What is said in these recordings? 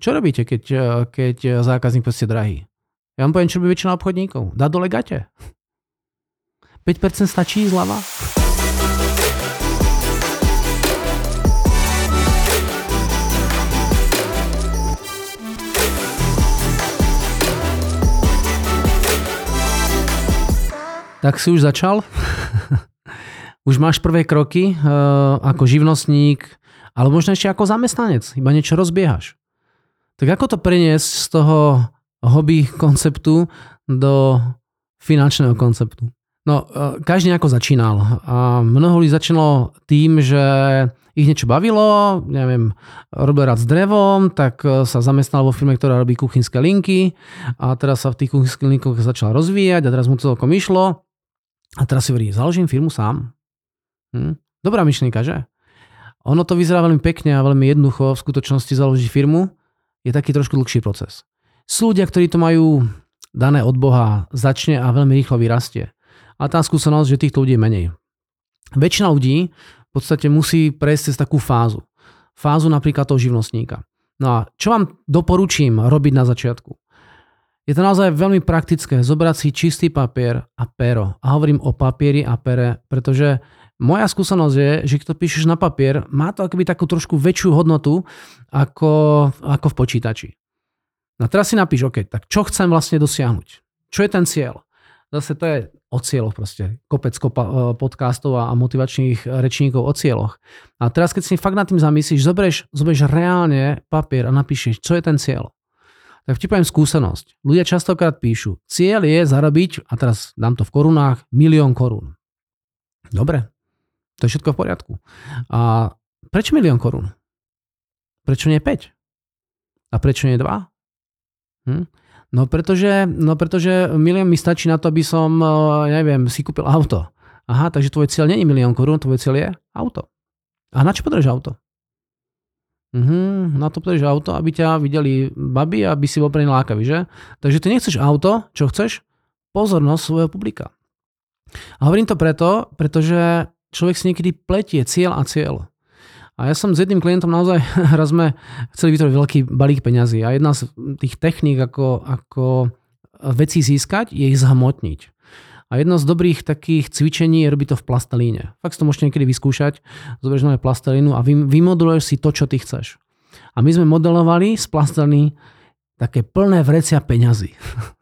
Čo robíte, keď, keď zákazník proste drahý? Ja vám poviem, čo robí väčšina obchodníkov. Dá dole gate. 5% stačí zľava. Tak si už začal? už máš prvé kroky uh, ako živnostník, ale možno ešte ako zamestnanec, iba niečo rozbiehaš. Tak ako to preniesť z toho hobby konceptu do finančného konceptu? No, uh, každý ako začínal. A mnoho ľudí začínalo tým, že ich niečo bavilo, neviem, robil rád s drevom, tak e, sa zamestnal vo firme, ktorá robí kuchynské linky a teraz sa v tých kuchynských linkoch začal rozvíjať a teraz mu celkom išlo a teraz si hovorí, založím firmu sám. Hm? Dobrá myšlienka, že? Ono to vyzerá veľmi pekne a veľmi jednoducho. V skutočnosti založiť firmu je taký trošku dlhší proces. Sú ľudia, ktorí to majú dané od Boha, začne a veľmi rýchlo vyrastie. A tá skúsenosť, že týchto ľudí je menej. Väčšina ľudí v podstate musí prejsť cez takú fázu. Fázu napríklad toho živnostníka. No a čo vám doporučím robiť na začiatku? Je to naozaj veľmi praktické zobrať si čistý papier a pero. A hovorím o papieri a pere, pretože moja skúsenosť je, že keď to píšeš na papier, má to akoby takú trošku väčšiu hodnotu ako, ako v počítači. No teraz si napíš, OK, tak čo chcem vlastne dosiahnuť? Čo je ten cieľ? Zase to je o cieľoch proste. Kopec kopa, e, podcastov a motivačných rečníkov o cieľoch. A teraz keď si fakt nad tým zamyslíš, zoberieš, zoberieš reálne papier a napíšeš, čo je ten cieľ tak ti poviem skúsenosť. Ľudia častokrát píšu, cieľ je zarobiť, a teraz dám to v korunách, milión korún. Dobre, to je všetko v poriadku. A prečo milión korún? Prečo nie 5? A prečo nie 2? Hm? No pretože, no pretože milión mi stačí na to, aby som, eh, neviem, si kúpil auto. Aha, takže tvoj cieľ nie je milión korún, tvoj cieľ je auto. A na čo potrebuješ auto? Mhm, na to potrebuješ auto, aby ťa videli baby aby si bol pre ne lákavý, že? Takže ty nechceš auto, čo chceš? Pozornosť svojho publika. A hovorím to preto, pretože človek si niekedy pletie cieľ a cieľ. A ja som s jedným klientom naozaj, raz sme chceli vytvoriť veľký balík peňazí a jedna z tých techník, ako, ako veci získať, je ich zhmotniť. A jedno z dobrých takých cvičení je robiť to v plastelíne. Fakt to môžete niekedy vyskúšať. Zoberieš nové plastelínu a vymodeluješ si to, čo ty chceš. A my sme modelovali z plastelíny také plné vrecia peňazí.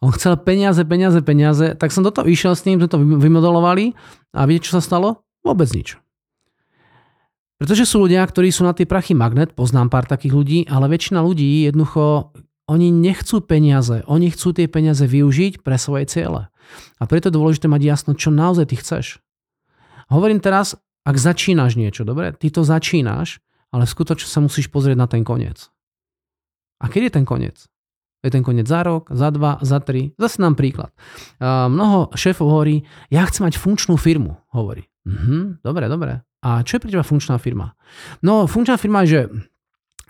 On chcel peniaze, peniaze, peniaze, tak som do toho išiel s ním, sme to vymodelovali a viete, čo sa stalo? Vôbec nič. Pretože sú ľudia, ktorí sú na tie prachy magnet, poznám pár takých ľudí, ale väčšina ľudí jednoducho, oni nechcú peniaze, oni chcú tie peniaze využiť pre svoje ciele. A preto je dôležité mať jasno, čo naozaj ty chceš. Hovorím teraz, ak začínaš niečo, dobre? Ty to začínaš, ale skutočne sa musíš pozrieť na ten koniec. A keď je ten koniec? Je ten koniec za rok, za dva, za tri. Zase nám príklad. Mnoho šéfov hovorí, ja chcem mať funkčnú firmu, hovorí. Mhm, dobre, dobre. A čo je pre teba funkčná firma? No, funkčná firma je, že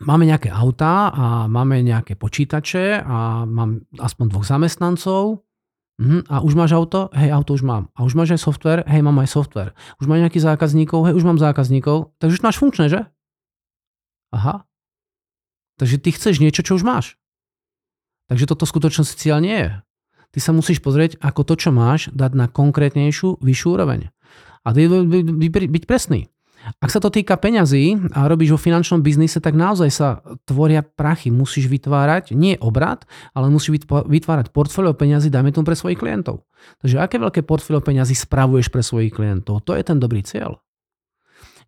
máme nejaké autá a máme nejaké počítače a mám aspoň dvoch zamestnancov Mhm, a už máš auto? Hej, auto už mám. A už máš aj software? Hej, mám aj software. Už máš nejakých zákazníkov? Hej, už mám zákazníkov. Takže už máš funkčné, že? Aha. Takže ty chceš niečo, čo už máš. Takže toto skutočnosť cieľ nie je. Ty sa musíš pozrieť, ako to, čo máš, dať na konkrétnejšiu, vyššiu úroveň. A ty byť presný. Ak sa to týka peňazí a robíš vo finančnom biznise, tak naozaj sa tvoria prachy. Musíš vytvárať nie obrad, ale musíš vytvárať portfólio peňazí, dajme tomu pre svojich klientov. Takže aké veľké portfólio peňazí spravuješ pre svojich klientov? To je ten dobrý cieľ.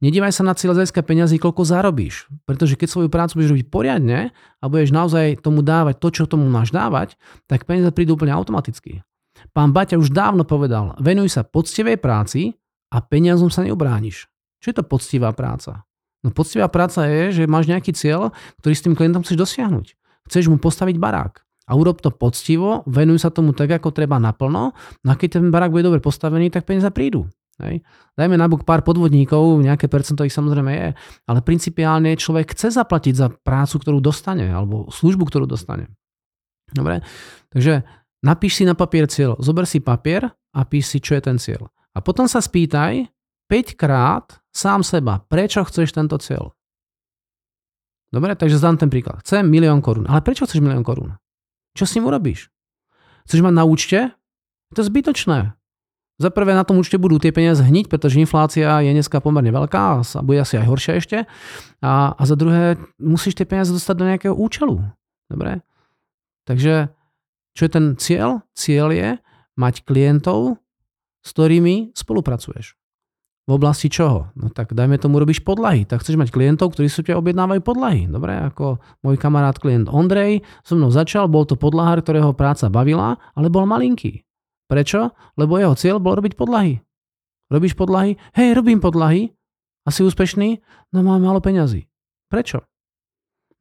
Nedívaj sa na cieľ získať peňazí, koľko zarobíš. Pretože keď svoju prácu budeš robiť poriadne a budeš naozaj tomu dávať to, čo tomu máš dávať, tak peniaze prídu úplne automaticky. Pán Baťa už dávno povedal, venuj sa poctivej práci a peniazom sa neobrániš. Čo je to poctivá práca? No poctivá práca je, že máš nejaký cieľ, ktorý s tým klientom chceš dosiahnuť. Chceš mu postaviť barák. A urob to poctivo, venuj sa tomu tak, ako treba naplno. No a keď ten barák bude dobre postavený, tak peniaze prídu. Hej. Dajme nabok pár podvodníkov, nejaké percento ich samozrejme je, ale principiálne človek chce zaplatiť za prácu, ktorú dostane, alebo službu, ktorú dostane. Dobre? Takže napíš si na papier cieľ, zober si papier a píš si, čo je ten cieľ. A potom sa spýtaj, 5 krát sám seba, prečo chceš tento cieľ. Dobre, takže zdám ten príklad. Chcem milión korún. Ale prečo chceš milión korún? Čo s ním urobíš? Chceš mať na účte? Je to zbytočné. Za prvé na tom účte budú tie peniaze hniť, pretože inflácia je dneska pomerne veľká a bude asi aj horšia ešte. A, a za druhé musíš tie peniaze dostať do nejakého účelu. Dobre? Takže čo je ten cieľ? Cieľ je mať klientov, s ktorými spolupracuješ. V oblasti čoho? No tak dajme tomu robíš podlahy. Tak chceš mať klientov, ktorí sú ťa objednávajú podlahy. Dobre, ako môj kamarát klient Ondrej so mnou začal, bol to podlahár, ktorého práca bavila, ale bol malinký. Prečo? Lebo jeho cieľ bol robiť podlahy. Robíš podlahy? Hej, robím podlahy. A si úspešný? No mám málo peňazí. Prečo?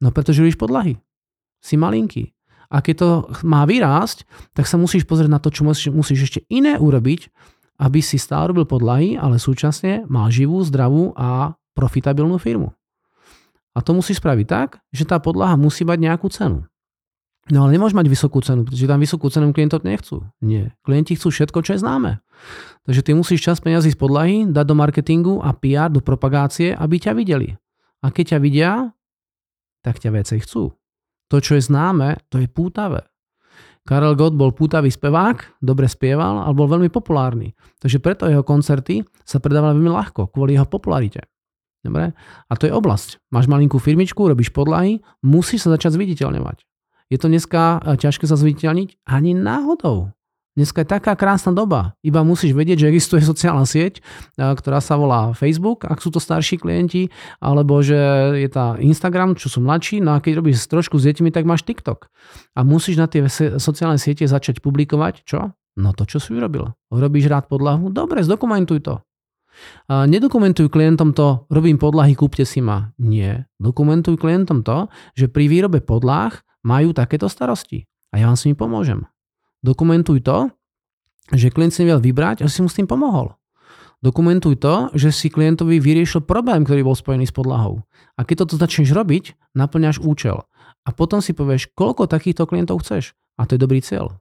No pretože robíš podlahy. Si malinký. A keď to má vyrásť, tak sa musíš pozrieť na to, čo musíš, musíš ešte iné urobiť, aby si stále robil podlahy, ale súčasne mal živú, zdravú a profitabilnú firmu. A to musí spraviť tak, že tá podlaha musí mať nejakú cenu. No ale nemôže mať vysokú cenu, pretože tam vysokú cenu klientov nechcú. Nie. Klienti chcú všetko, čo je známe. Takže ty musíš čas peniazy z podlahy dať do marketingu a PR, do propagácie, aby ťa videli. A keď ťa vidia, tak ťa viacej chcú. To, čo je známe, to je pútavé. Karel Gott bol pútavý spevák, dobre spieval, ale bol veľmi populárny. Takže preto jeho koncerty sa predávali veľmi ľahko, kvôli jeho popularite. Dobre? A to je oblasť. Máš malinkú firmičku, robíš podlahy, musíš sa začať zviditeľňovať. Je to dneska eh, ťažké sa zviditeľniť? Ani náhodou. Dneska je taká krásna doba. Iba musíš vedieť, že existuje sociálna sieť, ktorá sa volá Facebook, ak sú to starší klienti, alebo že je tá Instagram, čo sú mladší, no a keď robíš trošku s deťmi, tak máš TikTok. A musíš na tie sociálne siete začať publikovať, čo? No to, čo si urobil. Robíš rád podlahu? Dobre, zdokumentuj to. Nedokumentuj klientom to, robím podlahy, kúpte si ma. Nie. Dokumentuj klientom to, že pri výrobe podlah majú takéto starosti. A ja vám s nimi pomôžem. Dokumentuj to, že klient si nevedel vybrať a si mu s tým pomohol. Dokumentuj to, že si klientovi vyriešil problém, ktorý bol spojený s podlahou. A keď toto začneš robiť, naplňaš účel. A potom si povieš, koľko takýchto klientov chceš. A to je dobrý cieľ.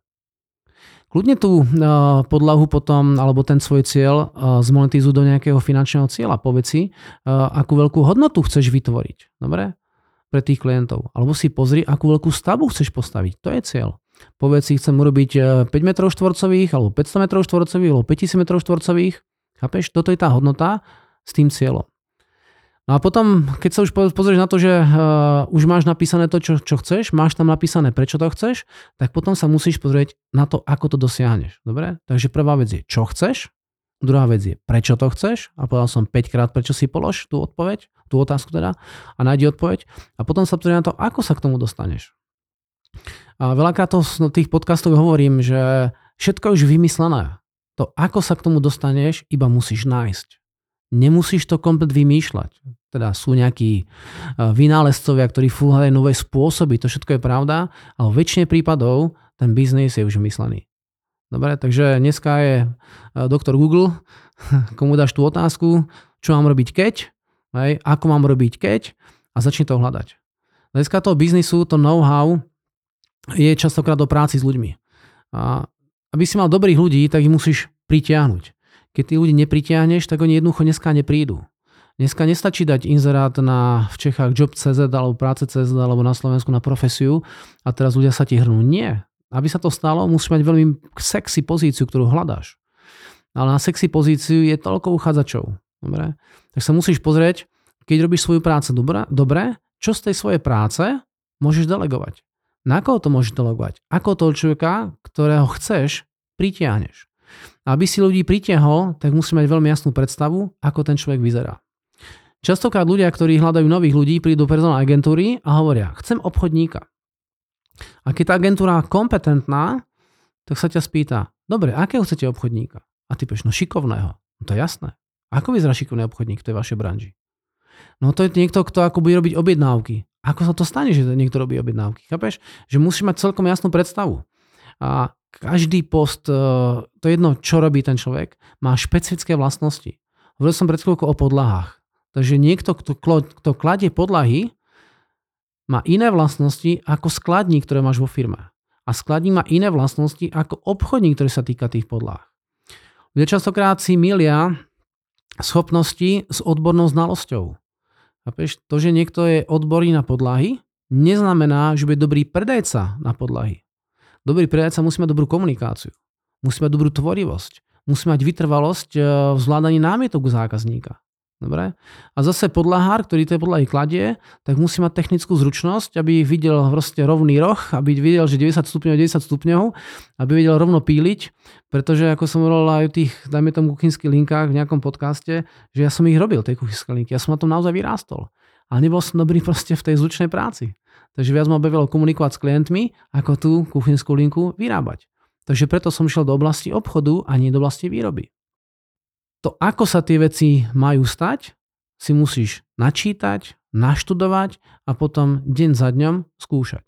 Kľudne tú uh, podlahu potom, alebo ten svoj cieľ uh, zmonetizuj do nejakého finančného cieľa. Povedz si, uh, akú veľkú hodnotu chceš vytvoriť. Dobre? Pre tých klientov. Alebo si pozri, akú veľkú stavbu chceš postaviť. To je cieľ. Povedz si, chcem urobiť 5 m štvorcových, alebo 500 m štvorcových, alebo 5000 m štvorcových. Chápeš? Toto je tá hodnota s tým cieľom. No a potom, keď sa už pozrieš na to, že uh, už máš napísané to, čo, čo chceš, máš tam napísané, prečo to chceš, tak potom sa musíš pozrieť na to, ako to dosiahneš. Dobre? Takže prvá vec je, čo chceš, druhá vec je, prečo to chceš, a povedal som 5 krát, prečo si polož tú odpoveď, tú otázku teda, a nájdi odpoveď, a potom sa pozrieť na to, ako sa k tomu dostaneš. A veľakrát to v tých podcastoch hovorím, že všetko je už vymyslené. To, ako sa k tomu dostaneš, iba musíš nájsť. Nemusíš to komplet vymýšľať. Teda sú nejakí e, vynálezcovia, ktorí fúhajú nové spôsoby, to všetko je pravda, ale v väčšine prípadov ten biznis je už vymyslený. Dobre, takže dneska je e, doktor Google, komu dáš tú otázku, čo mám robiť keď, hej, ako mám robiť keď a začni to hľadať. Dneska toho biznisu, to know-how je častokrát o práci s ľuďmi. A aby si mal dobrých ľudí, tak ich musíš pritiahnuť. Keď tí ľudí nepritiahneš, tak oni jednoducho dneska neprídu. Dneska nestačí dať inzerát na, v Čechách job.cz alebo práce.cz alebo na Slovensku na profesiu a teraz ľudia sa ti hrnú. Nie. Aby sa to stalo, musíš mať veľmi sexy pozíciu, ktorú hľadáš. Ale na sexy pozíciu je toľko uchádzačov. Dobre? Tak sa musíš pozrieť, keď robíš svoju prácu dobre, dobre, čo z tej svojej práce môžeš delegovať. Na koho to môžeš delegovať? Ako toho človeka, ktorého chceš, pritiahneš. Aby si ľudí pritiahol, tak musí mať veľmi jasnú predstavu, ako ten človek vyzerá. Častokrát ľudia, ktorí hľadajú nových ľudí, prídu do personálnej agentúry a hovoria, chcem obchodníka. A keď tá agentúra kompetentná, tak sa ťa spýta, dobre, akého chcete obchodníka? A ty povieš, no šikovného. No to je jasné. Ako vyzerá šikovný obchodník v tej vašej branži? No to je niekto, kto ako bude robiť objednávky. Ako sa to stane, že niekto robí objednávky? Chápeš? Že musí mať celkom jasnú predstavu. A každý post, e, to je jedno, čo robí ten človek, má špecifické vlastnosti. Hovoril som pred chvíľkou o podlahách. Takže niekto, kto, kto kladie podlahy, má iné vlastnosti ako skladník, ktoré máš vo firme. A skladník má iné vlastnosti ako obchodník, ktorý sa týka tých podlah. Ľudia častokrát si milia schopnosti s odbornou znalosťou. Chápeš? To, že niekto je odborný na podlahy, neznamená, že bude dobrý predajca na podlahy. Dobrý predajca musí mať dobrú komunikáciu. Musí mať dobrú tvorivosť. Musí mať vytrvalosť e, v zvládaní námietok zákazníka. Dobre? A zase podlahár, ktorý tie podlahy kladie, tak musí mať technickú zručnosť, aby videl proste rovný roh, aby videl, že 90 stupňov 90 stupňov, aby vedel rovno píliť, pretože ako som hovoril aj v tých, dajme tomu, kuchynských linkách v nejakom podcaste, že ja som ich robil, tie kuchynské linky, ja som na tom naozaj vyrástol. Ale nebol som dobrý proste v tej zvučnej práci. Takže viac ma bavilo komunikovať s klientmi, ako tú kuchynskú linku vyrábať. Takže preto som šiel do oblasti obchodu a nie do oblasti výroby to, ako sa tie veci majú stať, si musíš načítať, naštudovať a potom deň za dňom skúšať.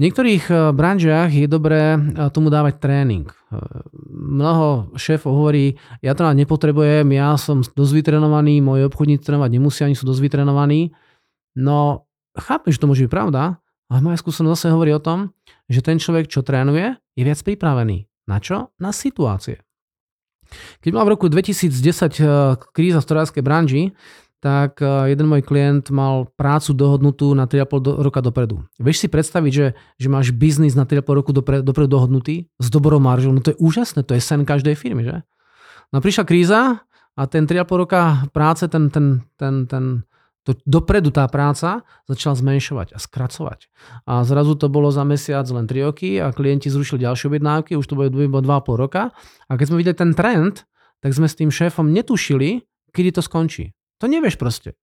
V niektorých eh, branžiach je dobré eh, tomu dávať tréning. Eh, mnoho šéfov hovorí, ja to nepotrebujem, ja som dosť vytrenovaný, moji obchodníci trénovať nemusia, ani sú dosť vytrenovaní. No, chápem, že to môže byť pravda, ale moja skúsenosť zase hovorí o tom, že ten človek, čo trénuje, je viac pripravený. Na čo? Na situácie. Keď bola v roku 2010 eh, kríza v storárskej branži, tak eh, jeden môj klient mal prácu dohodnutú na 3,5 roka dopredu. Vieš si predstaviť, že, že máš biznis na 3,5 roku dopredu, dopredu dohodnutý s dobrou maržou? No to je úžasné, to je sen každej firmy, že? No prišla kríza a ten 3,5 roka práce, ten, ten, ten, ten, to dopredu tá práca začala zmenšovať a skracovať. A zrazu to bolo za mesiac len 3 roky a klienti zrušili ďalšie objednávky, už to bolo 2,5 roka. A keď sme videli ten trend, tak sme s tým šéfom netušili, kedy to skončí. To nevieš proste.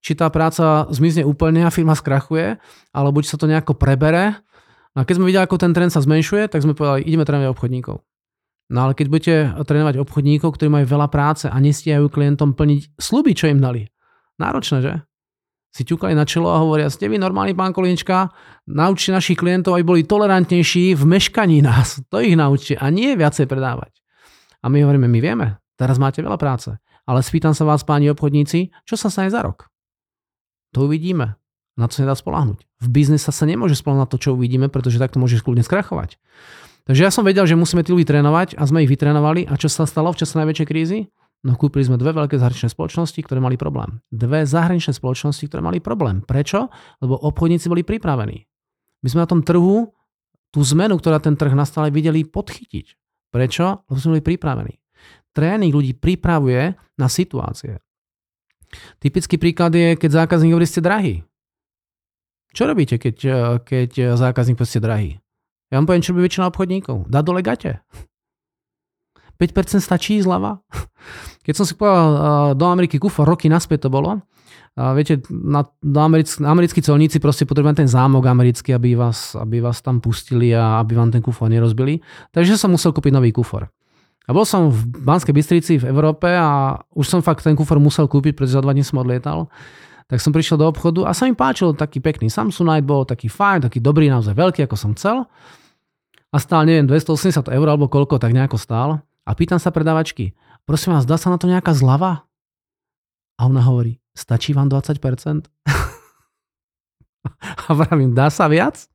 Či tá práca zmizne úplne a firma skrachuje, alebo či sa to nejako prebere. A keď sme videli, ako ten trend sa zmenšuje, tak sme povedali, ideme trénovať obchodníkov. No ale keď budete trénovať obchodníkov, ktorí majú veľa práce a nestihajú klientom plniť sluby, čo im dali, Náročné, že? Si ťukali na čelo a hovoria, ste vy normálny pán Kolinička, naučte našich klientov, aby boli tolerantnejší v meškaní nás. To ich naučte a nie viacej predávať. A my hovoríme, my vieme, teraz máte veľa práce. Ale spýtam sa vás, páni obchodníci, čo sa stane za rok? To uvidíme. Na to sa nedá spolahnuť. V biznise sa nemôže spolahnuť na to, čo uvidíme, pretože takto môže kľudne skrachovať. Takže ja som vedel, že musíme tí ľudí trénovať a sme ich vytrénovali. A čo sa stalo v čase najväčšej krízy? No kúpili sme dve veľké zahraničné spoločnosti, ktoré mali problém. Dve zahraničné spoločnosti, ktoré mali problém. Prečo? Lebo obchodníci boli pripravení. My sme na tom trhu tú zmenu, ktorá ten trh nastal, videli podchytiť. Prečo? Lebo sme boli pripravení. Tréning ľudí pripravuje na situácie. Typický príklad je, keď zákazník hovorí, ste drahí. Čo robíte, keď, keď zákazník povie, ste drahí? Ja vám poviem, čo robí väčšina obchodníkov. Dá dole gate. 5% stačí zľava. Keď som si povedal do Ameriky kufor, roky naspäť to bolo, viete, na, do americk, americkí colníci proste potrebujú ten zámok americký, aby vás, aby vás tam pustili a aby vám ten kufor nerozbili. Takže som musel kúpiť nový kufor. A bol som v Banskej Bystrici v Európe a už som fakt ten kufor musel kúpiť, pretože za dva dní som odlietal. Tak som prišiel do obchodu a sa mi páčil taký pekný Samsonite, bol taký fajn, taký dobrý, naozaj veľký, ako som chcel. A stál, neviem, 280 eur alebo koľko, tak nejako stál. A pýtam sa predávačky, prosím vás, dá sa na to nejaká zlava? A ona hovorí, stačí vám 20%? a vravím, dá sa viac?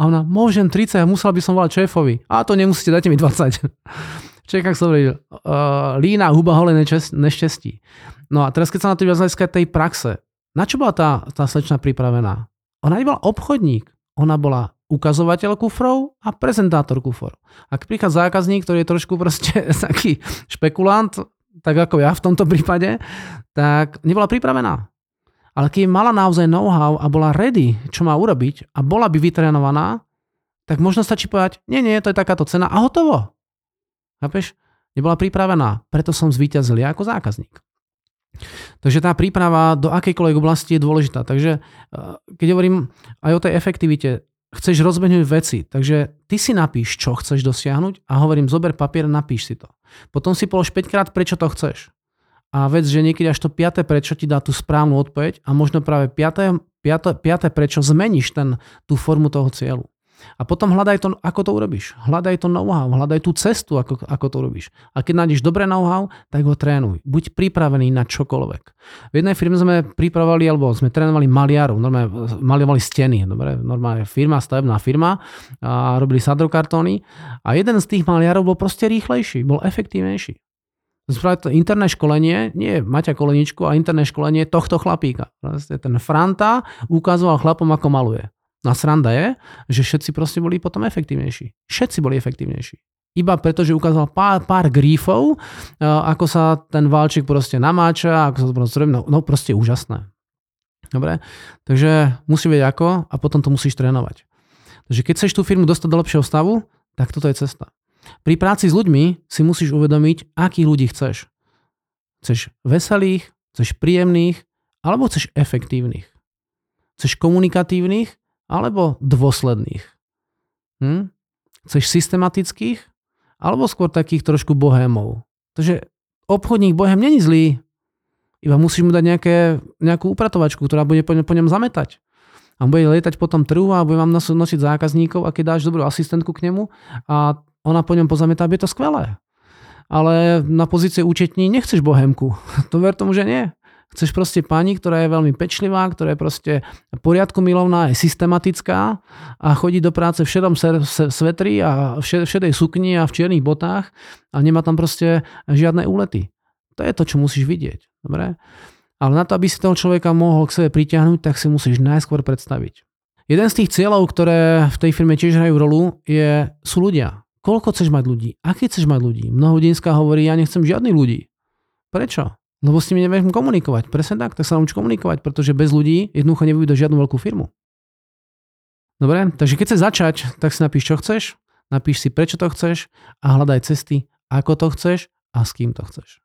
A ona, môžem 30, musela by som volať šéfovi. A to nemusíte, dajte mi 20. Čekák som hovoril, uh, lína, huba, hole, nešťastí. No a teraz, keď sa na to viac tej praxe, na čo bola tá, tá slečna pripravená? Ona nebola obchodník, ona bola ukazovateľ kufrov a prezentátor kufor. Ak prichádza zákazník, ktorý je trošku proste taký špekulant, tak ako ja v tomto prípade, tak nebola pripravená. Ale keď mala naozaj know-how a bola ready, čo má urobiť a bola by vytrenovaná, tak možno stačí povedať, nie, nie, to je takáto cena a hotovo. Chápeš? Nebola pripravená, preto som zvíťazil ja ako zákazník. Takže tá príprava do akejkoľvek oblasti je dôležitá. Takže eh, keď hovorím aj o tej efektivite, chceš rozbehnúť veci, takže ty si napíš, čo chceš dosiahnuť a hovorím, zober papier, napíš si to. Potom si polož 5 krát, prečo to chceš. A vec, že niekedy až to 5. prečo ti dá tú správnu odpoveď a možno práve 5. 5. 5. prečo zmeníš ten, tú formu toho cieľu. A potom hľadaj to, ako to urobíš. Hľadaj to know-how, hľadaj tú cestu, ako, ako to urobíš. A keď nájdeš dobré know-how, tak ho trénuj. Buď pripravený na čokoľvek. V jednej firme sme pripravovali, alebo sme trénovali maliarov, normálne maliovali steny, dobre, normálne firma, stavebná firma a robili sadrokartóny a jeden z tých maliarov bol proste rýchlejší, bol efektívnejší. Spraviť to interné školenie, nie Maťa Koleničku, a interné školenie tohto chlapíka. Proste ten Franta ukazoval chlapom, ako maluje. No a sranda je, že všetci proste boli potom efektívnejší. Všetci boli efektívnejší. Iba preto, že ukázal pár, pár grífov, uh, ako sa ten valčík proste namáča, ako sa to proste no, no proste úžasné. Dobre? Takže musí vedieť ako a potom to musíš trénovať. Takže keď chceš tú firmu dostať do lepšieho stavu, tak toto je cesta. Pri práci s ľuďmi si musíš uvedomiť, akých ľudí chceš. Chceš veselých, chceš príjemných, alebo chceš efektívnych. Chceš komunikatívnych, alebo dôsledných. Hm? Chceš systematických, alebo skôr takých trošku bohémov. Takže obchodník bohem není zlý, iba musíš mu dať nejaké, nejakú upratovačku, ktorá bude po, po ňom zametať. A bude lietať po tom trhu a bude vám nosiť zákazníkov a keď dáš dobrú asistentku k nemu a ona po ňom pozametá, je to skvelé. Ale na pozície účetní nechceš bohemku. To ver tomu, že nie. Chceš proste pani, ktorá je veľmi pečlivá, ktorá je proste poriadku milovná, je systematická a chodí do práce v šedom svetri a v šedej sukni a v čiernych botách a nemá tam proste žiadne úlety. To je to, čo musíš vidieť. Dobre? Ale na to, aby si toho človeka mohol k sebe pritiahnuť, tak si musíš najskôr predstaviť. Jeden z tých cieľov, ktoré v tej firme tiež hrajú rolu, je, sú ľudia. Koľko chceš mať ľudí? Aké chceš mať ľudí? Mnoho denská hovorí, ja nechcem žiadnych ľudí. Prečo? Lebo s nimi neviem komunikovať. Presne tak, tak sa nauč komunikovať, pretože bez ľudí jednoducho nevyjdú žiadnu veľkú firmu. Dobre, takže keď chceš začať, tak si napíš, čo chceš, napíš si, prečo to chceš a hľadaj cesty, ako to chceš a s kým to chceš.